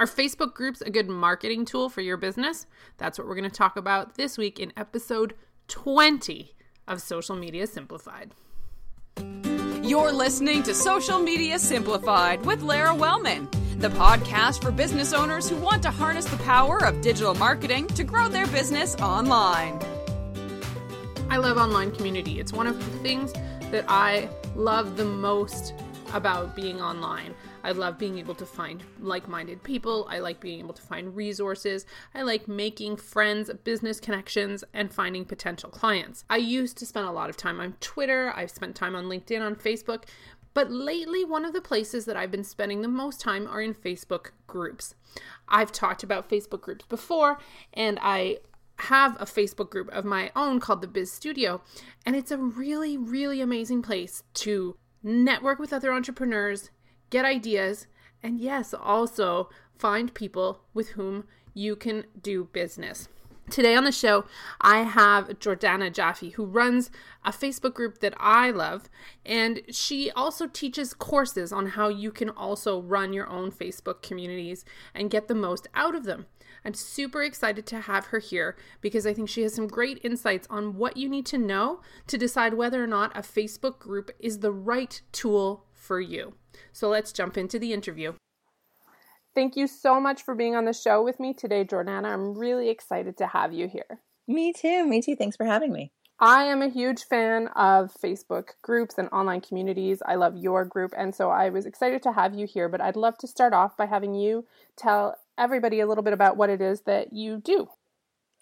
Are Facebook groups a good marketing tool for your business? That's what we're going to talk about this week in episode 20 of Social Media Simplified. You're listening to Social Media Simplified with Lara Wellman, the podcast for business owners who want to harness the power of digital marketing to grow their business online. I love online community. It's one of the things that I love the most about being online. I love being able to find like minded people. I like being able to find resources. I like making friends, business connections, and finding potential clients. I used to spend a lot of time on Twitter. I've spent time on LinkedIn, on Facebook. But lately, one of the places that I've been spending the most time are in Facebook groups. I've talked about Facebook groups before, and I have a Facebook group of my own called the Biz Studio, and it's a really, really amazing place to network with other entrepreneurs, get ideas, and yes, also find people with whom you can do business. Today on the show, I have Jordana Jaffe, who runs a Facebook group that I love, and she also teaches courses on how you can also run your own Facebook communities and get the most out of them. I'm super excited to have her here because I think she has some great insights on what you need to know to decide whether or not a Facebook group is the right tool for you. So let's jump into the interview. Thank you so much for being on the show with me today, Jordana. I'm really excited to have you here. Me too. Me too. Thanks for having me. I am a huge fan of Facebook groups and online communities. I love your group, and so I was excited to have you here. But I'd love to start off by having you tell everybody a little bit about what it is that you do.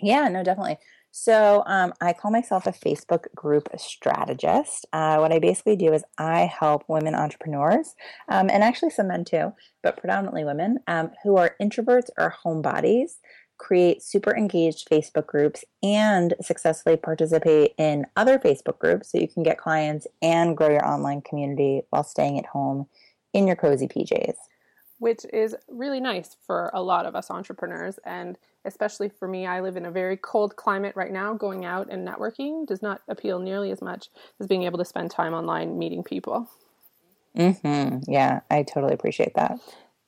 Yeah, no, definitely. So um, I call myself a Facebook group strategist. Uh, what I basically do is I help women entrepreneurs, um, and actually some men too, but predominantly women um, who are introverts or homebodies create super engaged Facebook groups and successfully participate in other Facebook groups so you can get clients and grow your online community while staying at home in your cozy PJs which is really nice for a lot of us entrepreneurs. And especially for me, I live in a very cold climate right now. Going out and networking does not appeal nearly as much as being able to spend time online meeting people. hmm Yeah, I totally appreciate that.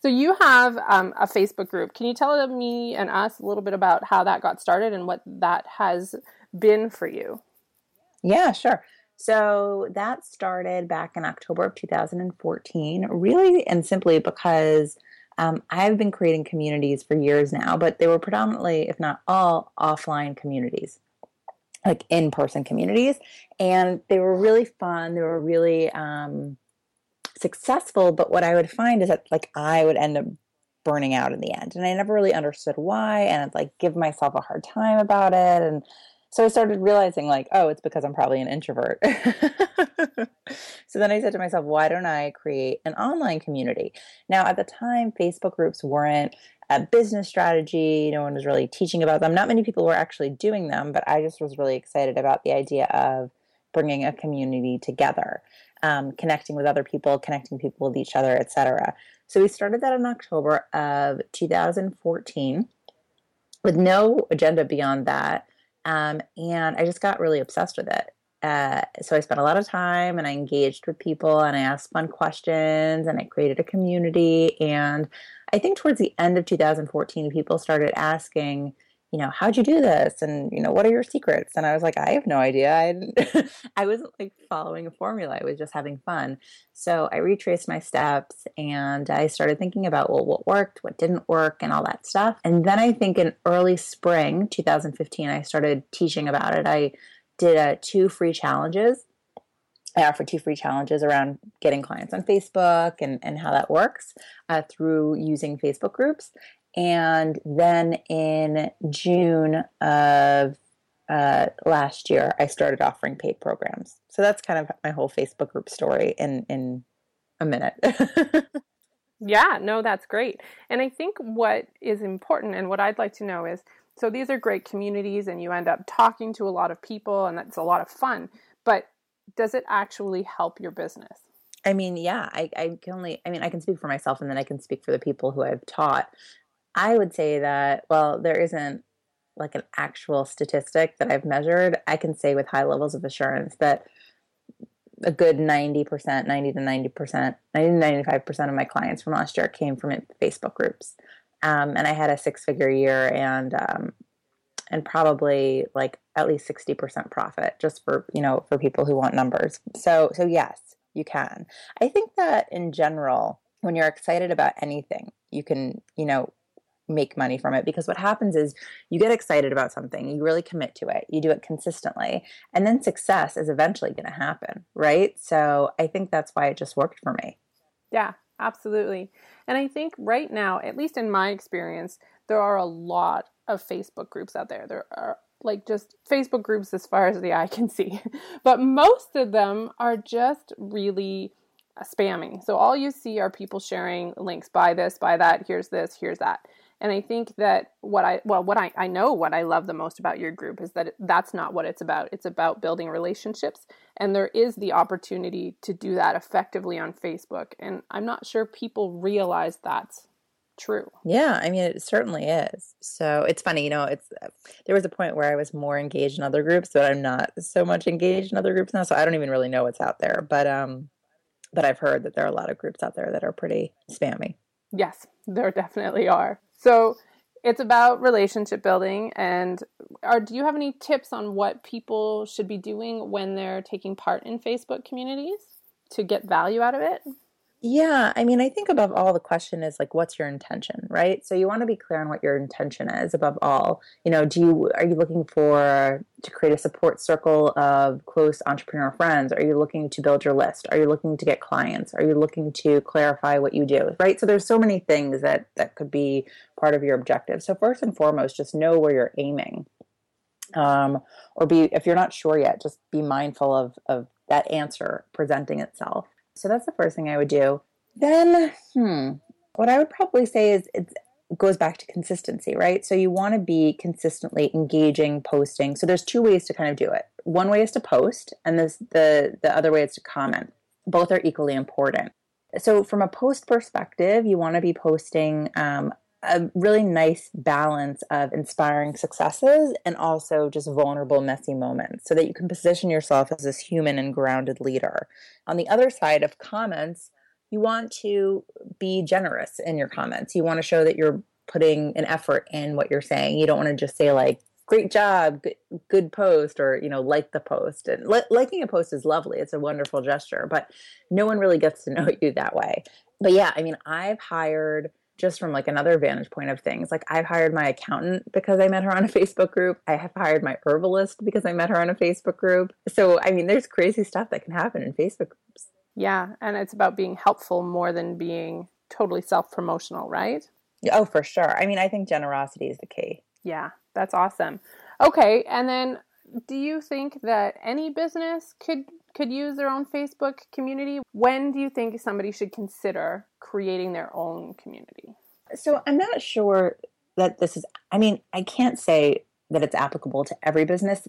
So you have um, a Facebook group. Can you tell me and us a little bit about how that got started and what that has been for you? Yeah, sure. So that started back in October of 2014, really and simply because um, I've been creating communities for years now, but they were predominantly, if not all, offline communities, like in person communities. And they were really fun. They were really um, successful. But what I would find is that, like, I would end up burning out in the end. And I never really understood why. And I'd like give myself a hard time about it. And so I started realizing, like, oh, it's because I'm probably an introvert. so then I said to myself, why don't I create an online community? Now, at the time, Facebook groups weren't a business strategy. No one was really teaching about them. Not many people were actually doing them, but I just was really excited about the idea of bringing a community together, um, connecting with other people, connecting people with each other, etc. So we started that in October of 2014 with no agenda beyond that. Um, and I just got really obsessed with it. Uh, so I spent a lot of time and I engaged with people and I asked fun questions and I created a community. And I think towards the end of 2014, people started asking, you know, how'd you do this? And, you know, what are your secrets? And I was like, I have no idea. I, I wasn't like following a formula. I was just having fun. So I retraced my steps and I started thinking about, well, what worked, what didn't work, and all that stuff. And then I think in early spring 2015, I started teaching about it. I did uh, two free challenges. I offered two free challenges around getting clients on Facebook and, and how that works uh, through using Facebook groups. And then in June of uh, last year, I started offering paid programs. So that's kind of my whole Facebook group story in in a minute. yeah, no, that's great. And I think what is important and what I'd like to know is so these are great communities and you end up talking to a lot of people and that's a lot of fun. But does it actually help your business? I mean, yeah, I, I can only, I mean, I can speak for myself and then I can speak for the people who I've taught. I would say that, well, there isn't like an actual statistic that I've measured. I can say with high levels of assurance that a good 90%, 90 to 90%, 90 to 95% of my clients from last year came from Facebook groups. Um, and I had a six figure year and um, and probably like at least 60% profit just for you know for people who want numbers so so yes you can i think that in general when you're excited about anything you can you know make money from it because what happens is you get excited about something you really commit to it you do it consistently and then success is eventually going to happen right? So i think that's why it just worked for me. Yeah absolutely. And i think right now at least in my experience there are a lot of facebook groups out there. There are like just facebook groups as far as the eye can see. But most of them are just really uh, spamming. so all you see are people sharing links buy this buy that here's this here's that and I think that what I, well, what I, I know what I love the most about your group is that that's not what it's about. It's about building relationships. And there is the opportunity to do that effectively on Facebook. And I'm not sure people realize that's true. Yeah, I mean it certainly is. So it's funny, you know, it's there was a point where I was more engaged in other groups, but I'm not so much engaged in other groups now, so I don't even really know what's out there. But um but I've heard that there are a lot of groups out there that are pretty spammy. Yes, there definitely are. So it's about relationship building. And are, do you have any tips on what people should be doing when they're taking part in Facebook communities to get value out of it? Yeah, I mean, I think above all, the question is like, what's your intention, right? So you want to be clear on what your intention is above all. You know, do you are you looking for to create a support circle of close entrepreneur friends? Are you looking to build your list? Are you looking to get clients? Are you looking to clarify what you do, right? So there's so many things that that could be part of your objective. So first and foremost, just know where you're aiming. Um, or be if you're not sure yet, just be mindful of of that answer presenting itself so that's the first thing I would do. Then, hmm, what I would probably say is it goes back to consistency, right? So you want to be consistently engaging, posting. So there's two ways to kind of do it. One way is to post, and this, the the other way is to comment. Both are equally important. So from a post perspective, you want to be posting um, a really nice balance of inspiring successes and also just vulnerable, messy moments so that you can position yourself as this human and grounded leader. On the other side of comments, you want to be generous in your comments. You want to show that you're putting an effort in what you're saying. You don't want to just say, like, great job good, post or you know like the post and li- liking a post is lovely it's a wonderful gesture but no one really gets to know you that way but yeah i mean i've hired just from like another vantage point of things. Like I've hired my accountant because I met her on a Facebook group. I have hired my herbalist because I met her on a Facebook group. So I mean there's crazy stuff that can happen in Facebook groups. Yeah, and it's about being helpful more than being totally self-promotional, right? Oh, for sure. I mean, I think generosity is the key. Yeah, that's awesome. Okay, and then do you think that any business could could use their own Facebook community? When do you think somebody should consider creating their own community? So I'm not sure that this is, I mean, I can't say that it's applicable to every business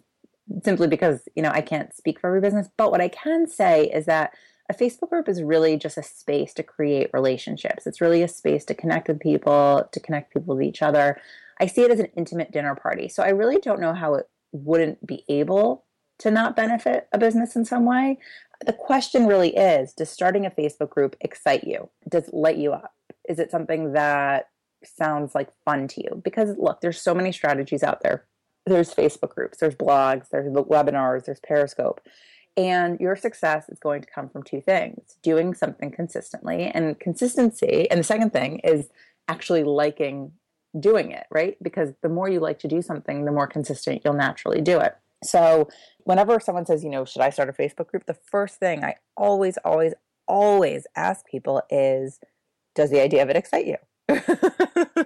simply because, you know, I can't speak for every business. But what I can say is that a Facebook group is really just a space to create relationships. It's really a space to connect with people, to connect people with each other. I see it as an intimate dinner party. So I really don't know how it wouldn't be able to not benefit a business in some way. The question really is Does starting a Facebook group excite you? Does it light you up? Is it something that sounds like fun to you? Because look, there's so many strategies out there. There's Facebook groups, there's blogs, there's webinars, there's Periscope. And your success is going to come from two things doing something consistently and consistency. And the second thing is actually liking doing it, right? Because the more you like to do something, the more consistent you'll naturally do it. So, whenever someone says, you know, should I start a Facebook group? The first thing I always, always, always ask people is, does the idea of it excite you?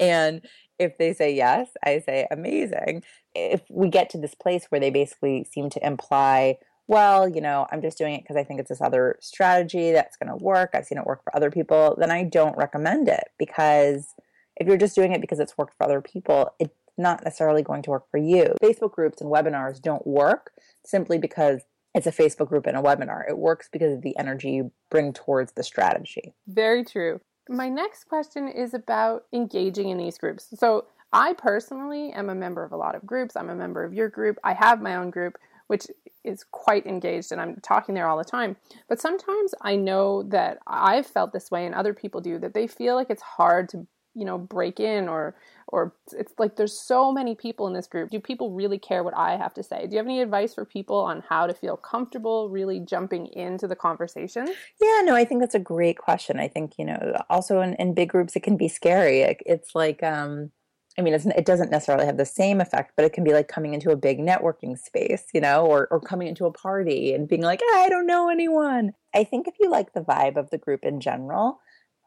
and if they say yes, I say amazing. If we get to this place where they basically seem to imply, well, you know, I'm just doing it because I think it's this other strategy that's going to work. I've seen it work for other people, then I don't recommend it because if you're just doing it because it's worked for other people, it not necessarily going to work for you. Facebook groups and webinars don't work simply because it's a Facebook group and a webinar. It works because of the energy you bring towards the strategy. Very true. My next question is about engaging in these groups. So, I personally am a member of a lot of groups. I'm a member of your group. I have my own group, which is quite engaged, and I'm talking there all the time. But sometimes I know that I've felt this way, and other people do, that they feel like it's hard to you know, break in or or it's like there's so many people in this group. Do people really care what I have to say? Do you have any advice for people on how to feel comfortable really jumping into the conversation? Yeah, no, I think that's a great question. I think, you know, also in, in big groups, it can be scary. It, it's like, um, I mean, it doesn't necessarily have the same effect, but it can be like coming into a big networking space, you know, or, or coming into a party and being like, I don't know anyone. I think if you like the vibe of the group in general,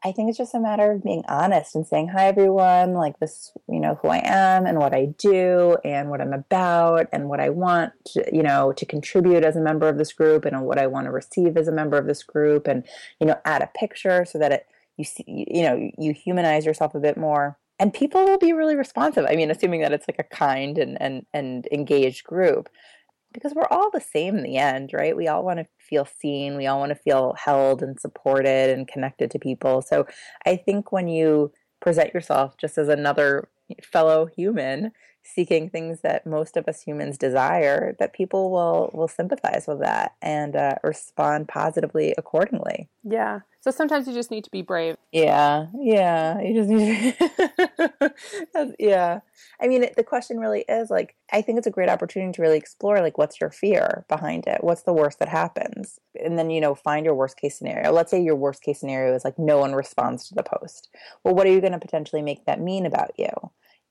I think it's just a matter of being honest and saying, Hi, everyone, like this, you know, who I am and what I do and what I'm about and what I want, to, you know, to contribute as a member of this group and what I want to receive as a member of this group and, you know, add a picture so that it, you see, you know, you humanize yourself a bit more and people will be really responsive. I mean, assuming that it's like a kind and and and engaged group, because we're all the same in the end, right? We all want to feel seen. We all want to feel held and supported and connected to people. So I think when you present yourself just as another fellow human seeking things that most of us humans desire that people will will sympathize with that and uh, respond positively accordingly. Yeah. So sometimes you just need to be brave. Yeah. Yeah. You just need to yeah. I mean the question really is like i think it's a great opportunity to really explore like what's your fear behind it? What's the worst that happens? And then you know find your worst case scenario. Let's say your worst case scenario is like no one responds to the post. Well what are you going to potentially make that mean about you?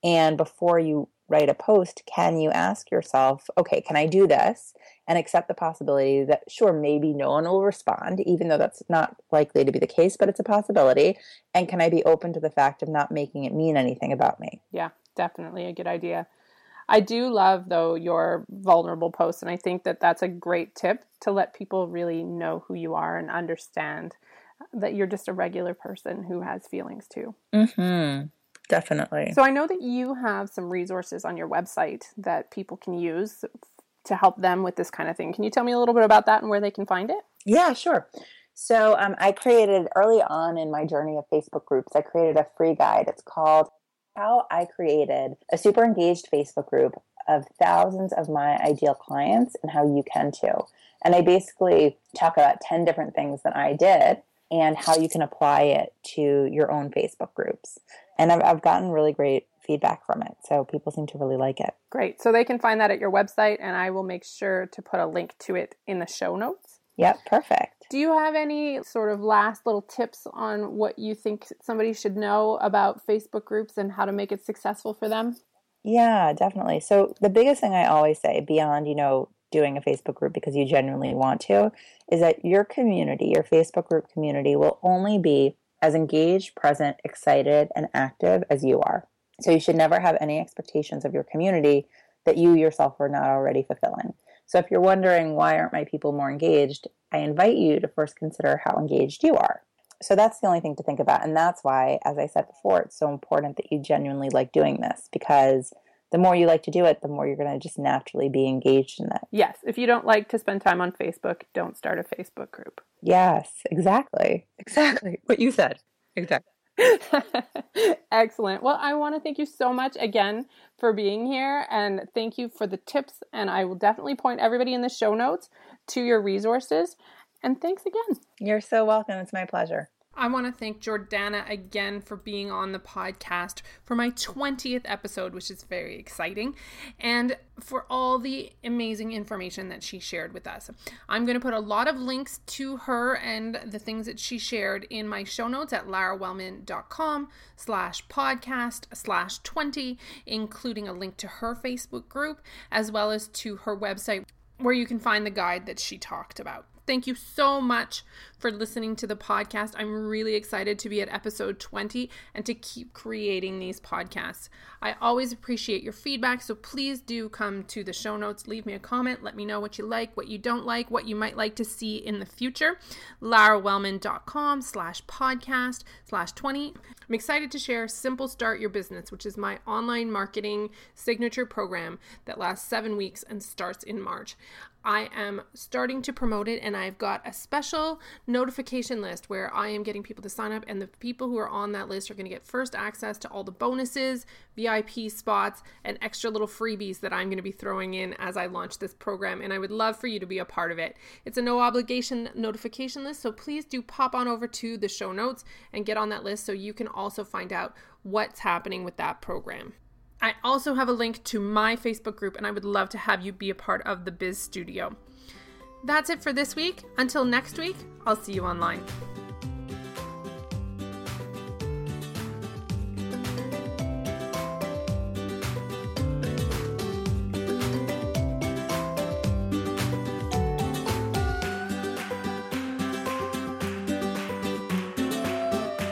And before you write a post, can you ask yourself, okay, can I do this? And accept the possibility that, sure, maybe no one will respond, even though that's not likely to be the case, but it's a possibility. And can I be open to the fact of not making it mean anything about me? Yeah, definitely a good idea. I do love, though, your vulnerable post. And I think that that's a great tip to let people really know who you are and understand that you're just a regular person who has feelings too. Mm-hmm. Definitely. So I know that you have some resources on your website that people can use to help them with this kind of thing. Can you tell me a little bit about that and where they can find it? Yeah, sure. So um, I created early on in my journey of Facebook groups, I created a free guide. It's called How I Created a Super Engaged Facebook Group of Thousands of My Ideal Clients and How You Can Too. And I basically talk about 10 different things that I did and how you can apply it to your own Facebook groups and I've, I've gotten really great feedback from it. So people seem to really like it. Great. So they can find that at your website, and I will make sure to put a link to it in the show notes. Yep, perfect. Do you have any sort of last little tips on what you think somebody should know about Facebook groups and how to make it successful for them? Yeah, definitely. So the biggest thing I always say beyond, you know, doing a Facebook group because you genuinely want to is that your community, your Facebook group community will only be as engaged, present, excited, and active as you are. So you should never have any expectations of your community that you yourself are not already fulfilling. So if you're wondering why aren't my people more engaged, I invite you to first consider how engaged you are. So that's the only thing to think about. And that's why, as I said before, it's so important that you genuinely like doing this because the more you like to do it, the more you're going to just naturally be engaged in it. Yes. If you don't like to spend time on Facebook, don't start a Facebook group. Yes, exactly. Exactly. What you said. Exactly. Excellent. Well, I want to thank you so much again for being here and thank you for the tips. And I will definitely point everybody in the show notes to your resources. And thanks again. You're so welcome. It's my pleasure. I want to thank Jordana again for being on the podcast for my 20th episode, which is very exciting, and for all the amazing information that she shared with us. I'm going to put a lot of links to her and the things that she shared in my show notes at larawellman.com slash podcast slash 20, including a link to her Facebook group, as well as to her website where you can find the guide that she talked about. Thank you so much for listening to the podcast. I'm really excited to be at episode 20 and to keep creating these podcasts. I always appreciate your feedback, so please do come to the show notes, leave me a comment, let me know what you like, what you don't like, what you might like to see in the future. larawellman.com slash podcast slash 20. I'm excited to share Simple Start Your Business, which is my online marketing signature program that lasts seven weeks and starts in March. I am starting to promote it and I've got a special notification list where I am getting people to sign up and the people who are on that list are going to get first access to all the bonuses, VIP spots, and extra little freebies that I'm going to be throwing in as I launch this program and I would love for you to be a part of it. It's a no obligation notification list, so please do pop on over to the show notes and get on that list so you can also find out what's happening with that program. I also have a link to my Facebook group, and I would love to have you be a part of the Biz Studio. That's it for this week. Until next week, I'll see you online.